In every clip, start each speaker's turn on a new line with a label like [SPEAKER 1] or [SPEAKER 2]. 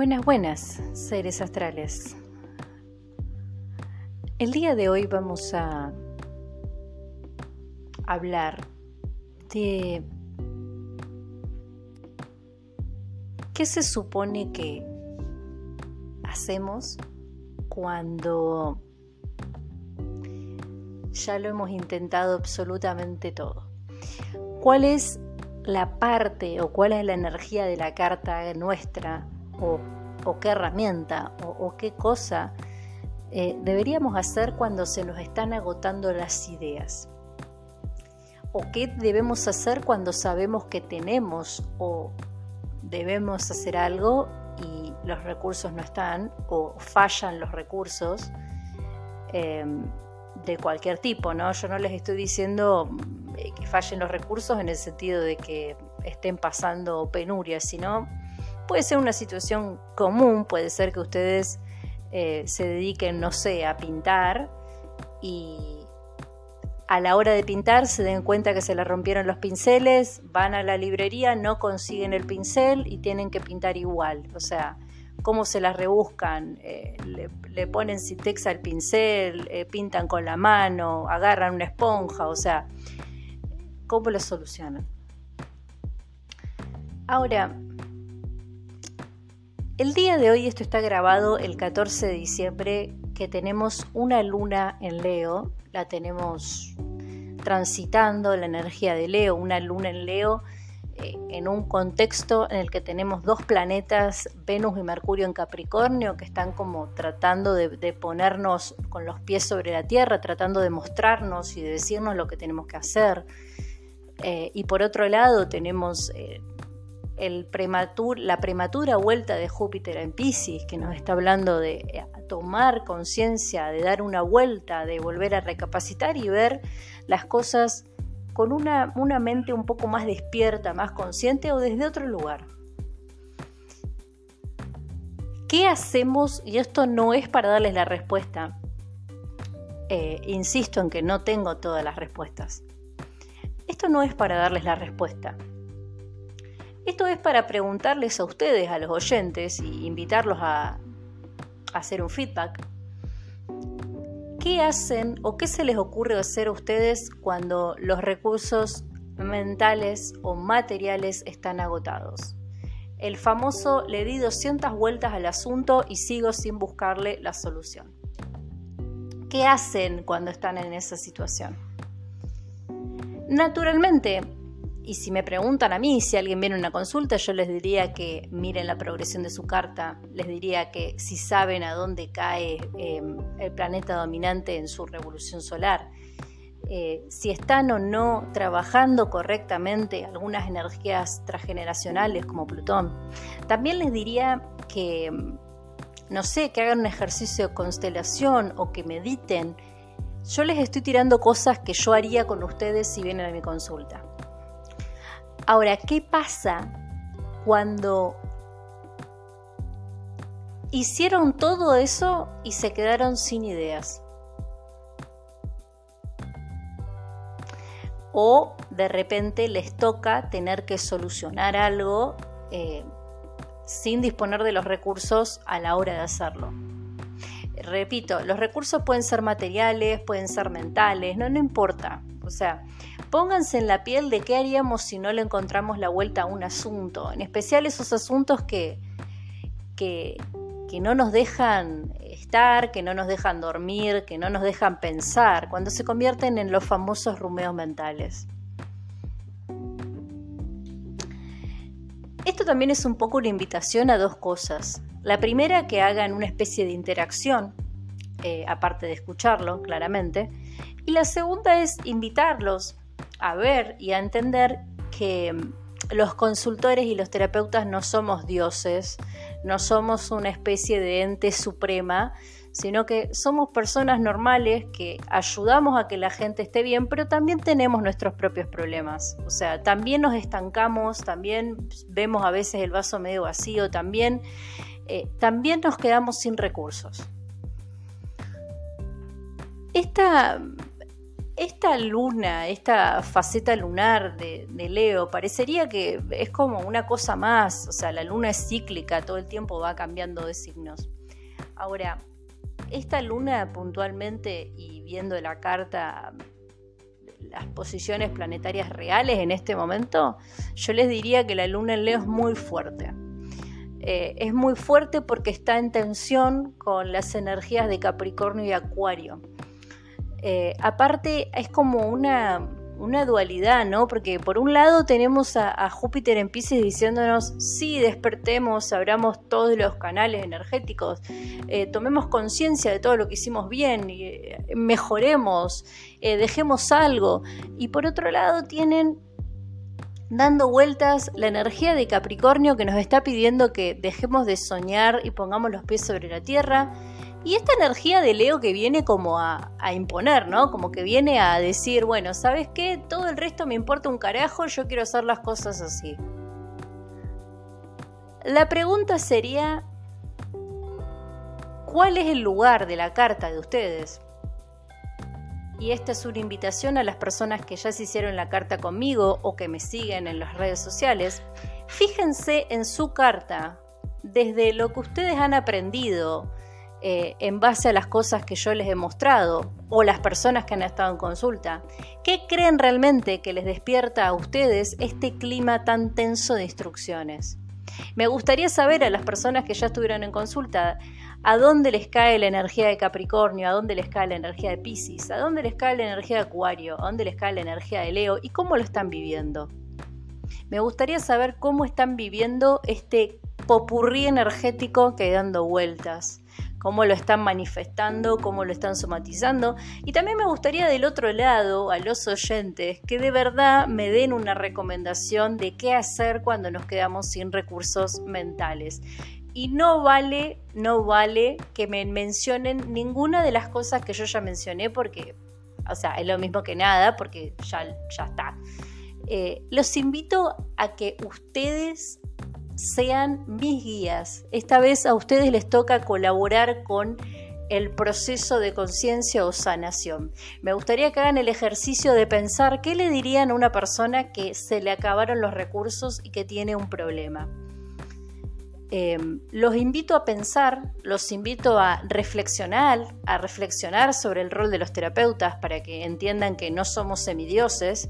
[SPEAKER 1] Buenas, buenas, seres astrales. El día de hoy vamos a hablar de qué se supone que hacemos cuando ya lo hemos intentado absolutamente todo. ¿Cuál es la parte o cuál es la energía de la carta nuestra o, qué herramienta o, qué cosa eh, deberíamos hacer cuando se nos están agotando las ideas? ¿O qué debemos hacer cuando sabemos que tenemos o debemos hacer algo y los recursos no están o fallan los recursos em, de cualquier tipo, ¿no? Yo no les estoy diciendo eh, que fallen los recursos en el sentido de que estén pasando penurias, sino Puede ser una situación común, puede ser que ustedes eh, se dediquen, no sé, a pintar y a la hora de pintar se den cuenta que se les rompieron los pinceles, van a la librería, no consiguen el pincel y tienen que pintar igual. O sea, cómo se las rebuscan, eh, le, ponen Citex al pincel, eh, pintan con la mano, agarran una esponja, o sea, ¿cómo lo solucionan? Ahora, el día de hoy, esto está grabado el 14 de diciembre, que tenemos una luna en Leo, la tenemos transitando la energía de Leo, una luna en Leo eh, en un contexto en el que tenemos dos planetas, Venus y Mercurio en Capricornio, que están como tratando de, ponernos con los pies sobre la tierra, tratando de mostrarnos y de decirnos lo que tenemos que hacer. Eh, y por otro lado tenemos eh, la prematura vuelta de Júpiter en Pisces, que nos está hablando de eh, tomar conciencia, de dar una vuelta, de volver a recapacitar y ver las cosas con una, una mente un poco más despierta, más consciente o desde otro lugar. ¿Qué hacemos? Y esto no es para darles la respuesta. Eh, insisto en que no tengo todas las respuestas. Esto no es para darles la respuesta. Esto es para preguntarles a ustedes, a los oyentes, y invitarlos a, hacer un feedback. ¿Qué hacen o qué se les ocurre hacer a ustedes cuando los recursos mentales o materiales están agotados? El famoso le di 200 vueltas al asunto y sigo sin buscarle la solución. ¿Qué hacen cuando están en esa situación? Naturalmente, y si me preguntan a mí, si alguien viene a una consulta, yo les diría que miren la progresión de su carta, les diría que si saben a dónde cae em, el planeta dominante en su revolución solar, eh, si están o no trabajando correctamente algunas energías transgeneracionales como Plutón. También les diría que, em, no sé, que hagan un ejercicio de constelación o que mediten. Yo les estoy tirando cosas que yo haría con ustedes si vienen a mi consulta. Ahora, ¿qué pasa cuando hicieron todo eso y se quedaron sin ideas? O de repente les toca tener que solucionar algo eh, sin disponer de los recursos a la hora de hacerlo. Repito, los recursos pueden ser materiales, pueden ser mentales, no, no importa. O sea, Pónganse en la piel de qué haríamos si no le encontramos la vuelta a un asunto, en especial esos asuntos que, que, no nos dejan estar, que no nos dejan dormir, que no nos dejan pensar, cuando se convierten en los famosos rumeos mentales. Esto también es un poco una invitación a dos cosas. La primera, que hagan una especie de interacción, eh, aparte de escucharlo, claramente. Y la segunda es invitarlos a ver y a entender que mm, los consultores y los terapeutas no somos dioses, no somos una especie de ente suprema, sino que somos personas normales que ayudamos a que la gente esté bien, pero también tenemos nuestros propios problemas. O sea, también nos estancamos, también vemos a veces el vaso medio vacío, también, eh, también nos quedamos sin recursos. Esta esta luna, esta faceta lunar de, Leo, parecería que es como una cosa más, o sea, la luna es cíclica, todo el tiempo va cambiando de signos. Ahora, esta luna puntualmente y viendo la carta, las posiciones planetarias reales en este momento, yo les diría que la luna en Leo es muy fuerte. Eh, es muy fuerte porque está en tensión con las energías de Capricornio y Acuario. Eh, aparte es como una, dualidad, ¿no? Porque por un lado tenemos a, Júpiter en Pisces diciéndonos, sí, despertemos, abramos todos los canales energéticos, eh, tomemos conciencia de todo lo que hicimos bien, mejoremos, dejemos algo. Y por otro lado tienen dando vueltas la energía de Capricornio que nos está pidiendo que dejemos de soñar y pongamos los pies sobre la tierra. Y esta energía de Leo que viene como a, imponer, ¿no? Como que viene a decir, bueno, ¿sabes qué? Todo el resto me importa un carajo, yo quiero hacer las cosas así. La pregunta sería, ¿cuál es el lugar de la carta de ustedes? y esta es una invitación a las personas que ya se hicieron la carta conmigo o que me siguen en las redes sociales. Fíjense en su carta, desde lo que ustedes han aprendido eh, en base a las cosas que yo les he mostrado o las personas que han estado en consulta. ¿Qué creen realmente que les despierta a ustedes este clima tan tenso de instrucciones? Me gustaría saber a las personas que ya estuvieron en consulta a dónde les cae la energía de Capricornio, a dónde les cae la energía de Pisces, a dónde les cae la energía de Acuario, a dónde les cae la energía de Leo y cómo lo están viviendo. Me gustaría saber cómo están viviendo este popurrí energético que dando vueltas, cómo lo están manifestando, cómo lo están somatizando. Y también me gustaría del otro lado, a los oyentes, que de verdad me den una recomendación de qué hacer cuando nos quedamos sin recursos mentales y no vale, no vale que me mencionen ninguna de las cosas que yo ya mencioné porque, o sea, es lo mismo que nada porque ya, ya está. Eh, los invito a que ustedes sean mis guías. Esta vez a ustedes les toca colaborar con el proceso de conciencia o sanación. Me gustaría que hagan el ejercicio de pensar qué le dirían a una persona que se le acabaron los recursos y que tiene un problema. Em, los invito a pensar, los invito a reflexionar, a reflexionar sobre el rol de los terapeutas para que entiendan que no somos semidioses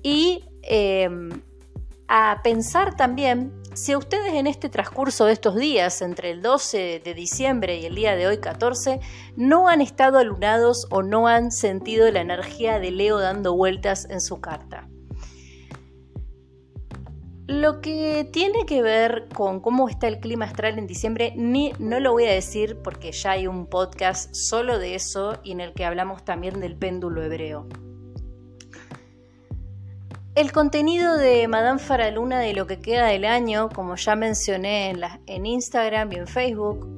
[SPEAKER 1] y em, a pensar también si ustedes en este transcurso de estos días, entre el 12 de diciembre y el día de hoy 14, no han estado alunados o no han sentido la energía de Leo dando vueltas en su carta. Lo que tiene que ver con cómo está el clima astral en diciembre, ni, no lo voy a decir porque ya hay un podcast solo de eso y en el que hablamos también del péndulo hebreo. El contenido de Madame Faraluna de lo que queda del año, como ya mencioné en, en Instagram y en Facebook,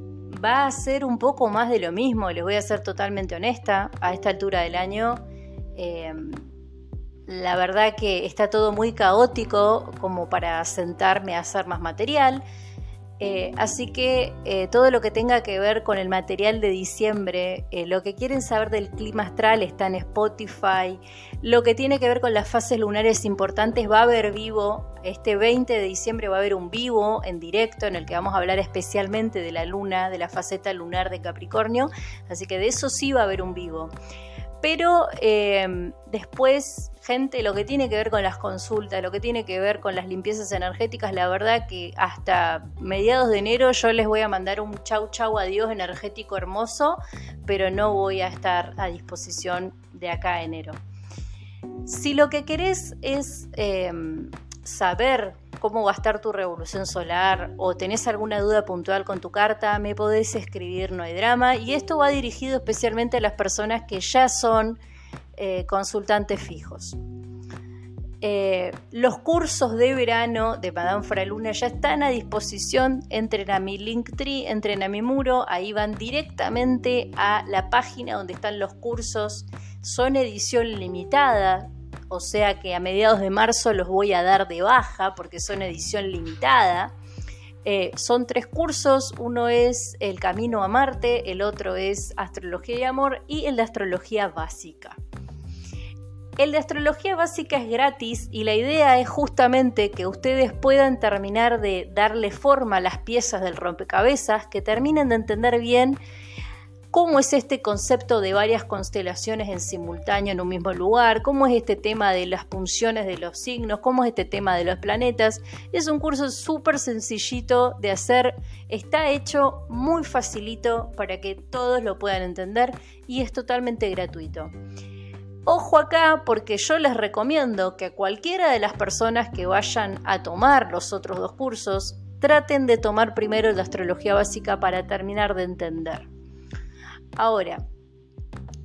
[SPEAKER 1] va a ser un poco más de lo mismo, les voy a ser totalmente honesta, a esta altura del año. Eh, la verdad que está todo muy caótico como para sentarme a hacer más material. Eh, así que eh, todo lo que tenga que ver con el material de diciembre, eh, lo que quieren saber del clima astral está en Spotify, lo que tiene que ver con las fases lunares importantes va a haber vivo, este 20 de diciembre va a haber un vivo en directo en el que vamos a hablar especialmente de la luna, de la faceta lunar de Capricornio, así que de eso sí va a haber un vivo. Pero después, gente, lo que tiene que ver con las consultas, lo que tiene que ver con las limpiezas energéticas, la verdad que hasta mediados de enero yo les voy a mandar un chau chau adiós energético hermoso, pero no voy a estar a disposición de acá a enero. Si lo que querés es eh, saber cómo va a estar tu revolución solar o tenés alguna duda puntual con tu carta, me podés escribir, no hay drama. Y esto va dirigido especialmente a las personas que ya son eh, consultantes fijos. Eh, los cursos de verano de Madame Fraluna ya están a disposición. Entren a mi Linktree, entren a mi muro, ahí van directamente a la página donde están los cursos. Son edición limitada, o sea que a mediados de marzo los voy a dar de baja porque son edición limitada. Eh, son tres cursos, uno es El Camino a Marte, el otro es Astrología y Amor y el de Astrología Básica. El de astrología básica es gratis y la idea es justamente que ustedes puedan terminar de darle forma a las piezas del rompecabezas, que terminen de entender bien cómo es este concepto de varias constelaciones en simultáneo en un mismo lugar, cómo es este tema de las funciones de los signos, cómo es este tema de los planetas. Es un curso súper sencillito de hacer, está hecho muy facilito para que todos lo puedan entender y es totalmente gratuito. Ojo acá porque yo les recomiendo que cualquiera de las personas que vayan a tomar los otros dos cursos traten de tomar primero la astrología básica para terminar de entender. Ahora,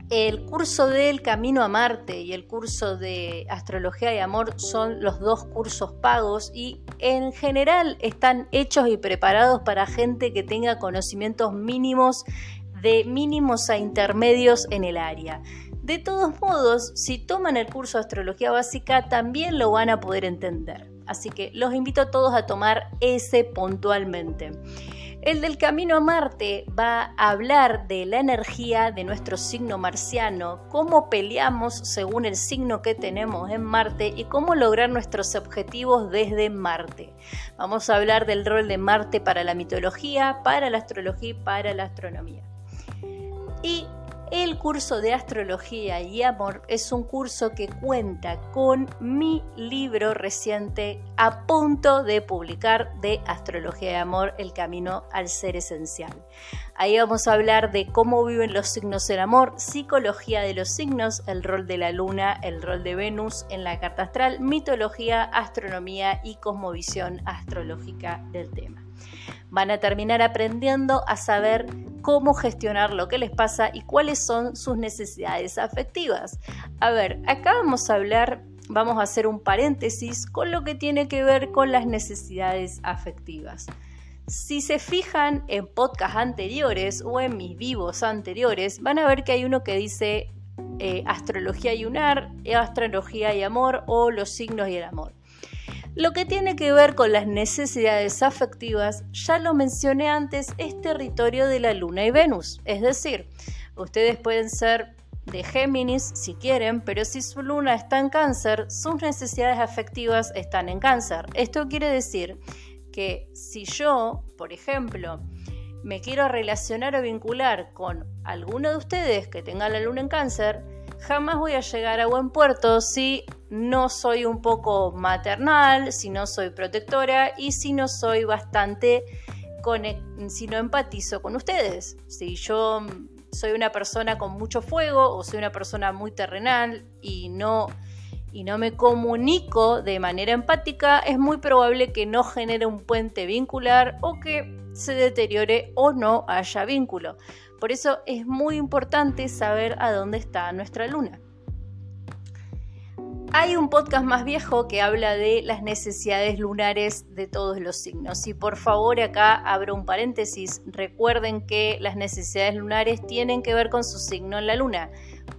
[SPEAKER 1] el curso del Camino a Marte y el curso de Astrología y Amor son los dos cursos pagos y en general están hechos y preparados para gente que tenga conocimientos mínimos de mínimos a intermedios en el área. De todos modos, si toman el curso de Astrología Básica también lo van a poder entender. Así que los invito a todos a tomar ese puntualmente. El del camino a Marte va a hablar de la energía de nuestro signo marciano, cómo peleamos según el signo que tenemos en Marte y cómo lograr nuestros objetivos desde Marte. Vamos a hablar del rol de Marte para la mitología, para la astrología y para la astronomía. Y el curso de astrología y amor es un curso que cuenta con mi libro reciente a punto de publicar de astrología y amor, el camino al ser esencial. Ahí vamos a hablar de cómo viven los signos del amor, psicología de los signos, el rol de la luna, el rol de Venus en la carta astral, mitología, astronomía y cosmovisión astrológica del tema. Van a terminar aprendiendo a saber cómo gestionar lo que les pasa y cuáles son sus necesidades afectivas. A ver, acá vamos a hablar, vamos a hacer un paréntesis con lo que tiene que ver con las necesidades afectivas. Si se fijan en podcasts anteriores o en mis vivos anteriores, van a ver que hay uno que dice eh, astrología lunar, astrología y amor o los signos y el amor. Lo que tiene que ver con las necesidades afectivas, ya lo mencioné antes, es territorio de la Luna y Venus. Es decir, ustedes pueden ser de Géminis si quieren, pero si su luna está en cáncer, sus necesidades afectivas están en cáncer. Esto quiere decir que si yo, por ejemplo, me quiero relacionar o vincular con alguno de ustedes que tenga la luna en cáncer, jamás voy a llegar a buen puerto si no soy un poco maternal, si no soy protectora y si no soy bastante, si no empatizo con ustedes. Si yo soy una persona con mucho fuego o soy una persona muy terrenal y no, y no me comunico de manera empática, es muy probable que no genere un puente vincular o que se deteriore o no haya vínculo. Por eso es muy importante saber a dónde está nuestra luna. Hay un podcast más viejo que habla de las necesidades lunares de todos los signos. Y por favor acá abro un paréntesis. Recuerden que las necesidades lunares tienen que ver con su signo en la luna.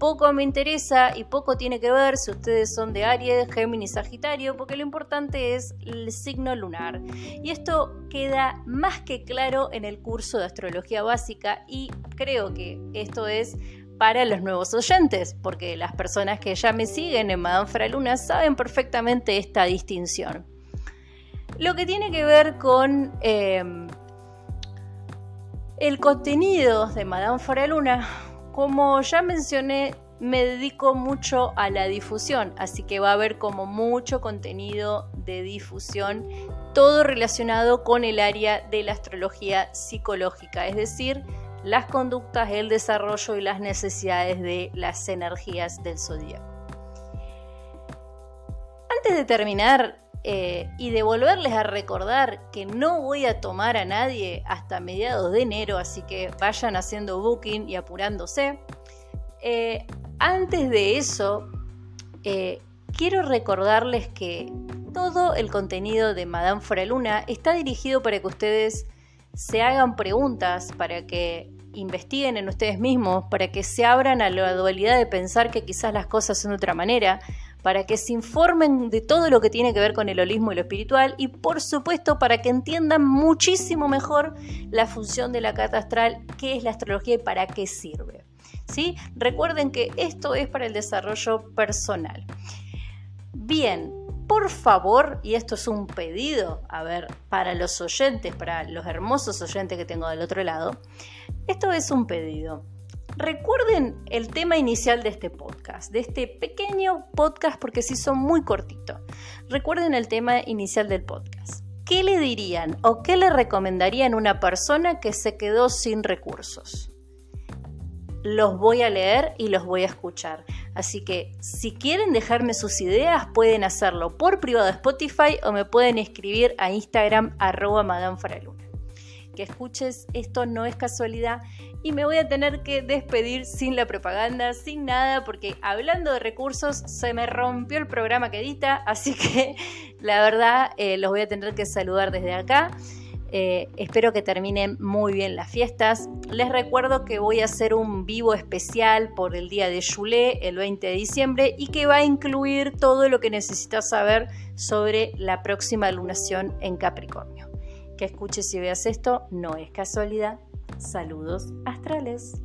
[SPEAKER 1] Poco me interesa y poco tiene que ver si ustedes son de Aries, Géminis, Sagitario, porque lo importante es el signo lunar. Y esto queda más que claro en el curso de astrología básica y creo que esto es para los nuevos oyentes, porque las personas que ya me siguen en Madame Luna saben perfectamente esta distinción. Lo que tiene que ver con em, el contenido de Madame Luna, como ya mencioné, me dedico mucho a la difusión, así que va a haber como mucho contenido de difusión, todo relacionado con el área de la astrología psicológica, es decir, las conductas, el desarrollo y las necesidades de las energías del zodíaco. Antes de terminar eh, y de volverles a recordar que no voy a tomar a nadie hasta mediados de enero, así que vayan haciendo booking y apurándose. Eh, antes de eso, eh, quiero recordarles que todo el contenido de Madame Luna está dirigido para que ustedes se hagan preguntas, para que investiguen en ustedes mismos, para que se abran a la dualidad de pensar que quizás las cosas son de otra manera, para que se informen de todo lo que tiene que ver con el holismo y lo espiritual y por supuesto para que entiendan muchísimo mejor la función de la carta astral, qué es la astrología y para qué sirve. ¿sí? Recuerden que esto es para el desarrollo personal. Bien, por favor, y esto es un pedido, a ver, para los oyentes, para los hermosos oyentes que tengo del otro lado, esto es un pedido. Recuerden el tema inicial de este podcast, de este pequeño podcast porque sí son muy cortito. Recuerden el tema inicial del podcast. ¿Qué le dirían o qué le recomendarían a una persona que se quedó sin recursos? los voy a leer y los voy a escuchar. Así que si quieren dejarme sus ideas, pueden hacerlo por privado de Spotify o me pueden escribir a Instagram arroba Escuches, esto no es casualidad y me voy a tener que despedir sin la propaganda, sin nada, porque hablando de recursos se me rompió el programa que edita, así que la verdad eh, los voy a tener que saludar desde acá. Eh, espero que terminen muy bien las fiestas. Les recuerdo que voy a hacer un vivo especial por el día de Yulé, el 20 de diciembre, y que va a incluir todo lo que necesitas saber sobre la próxima lunación en Capricornio. Que escuches y veas esto, no es casualidad. Saludos astrales.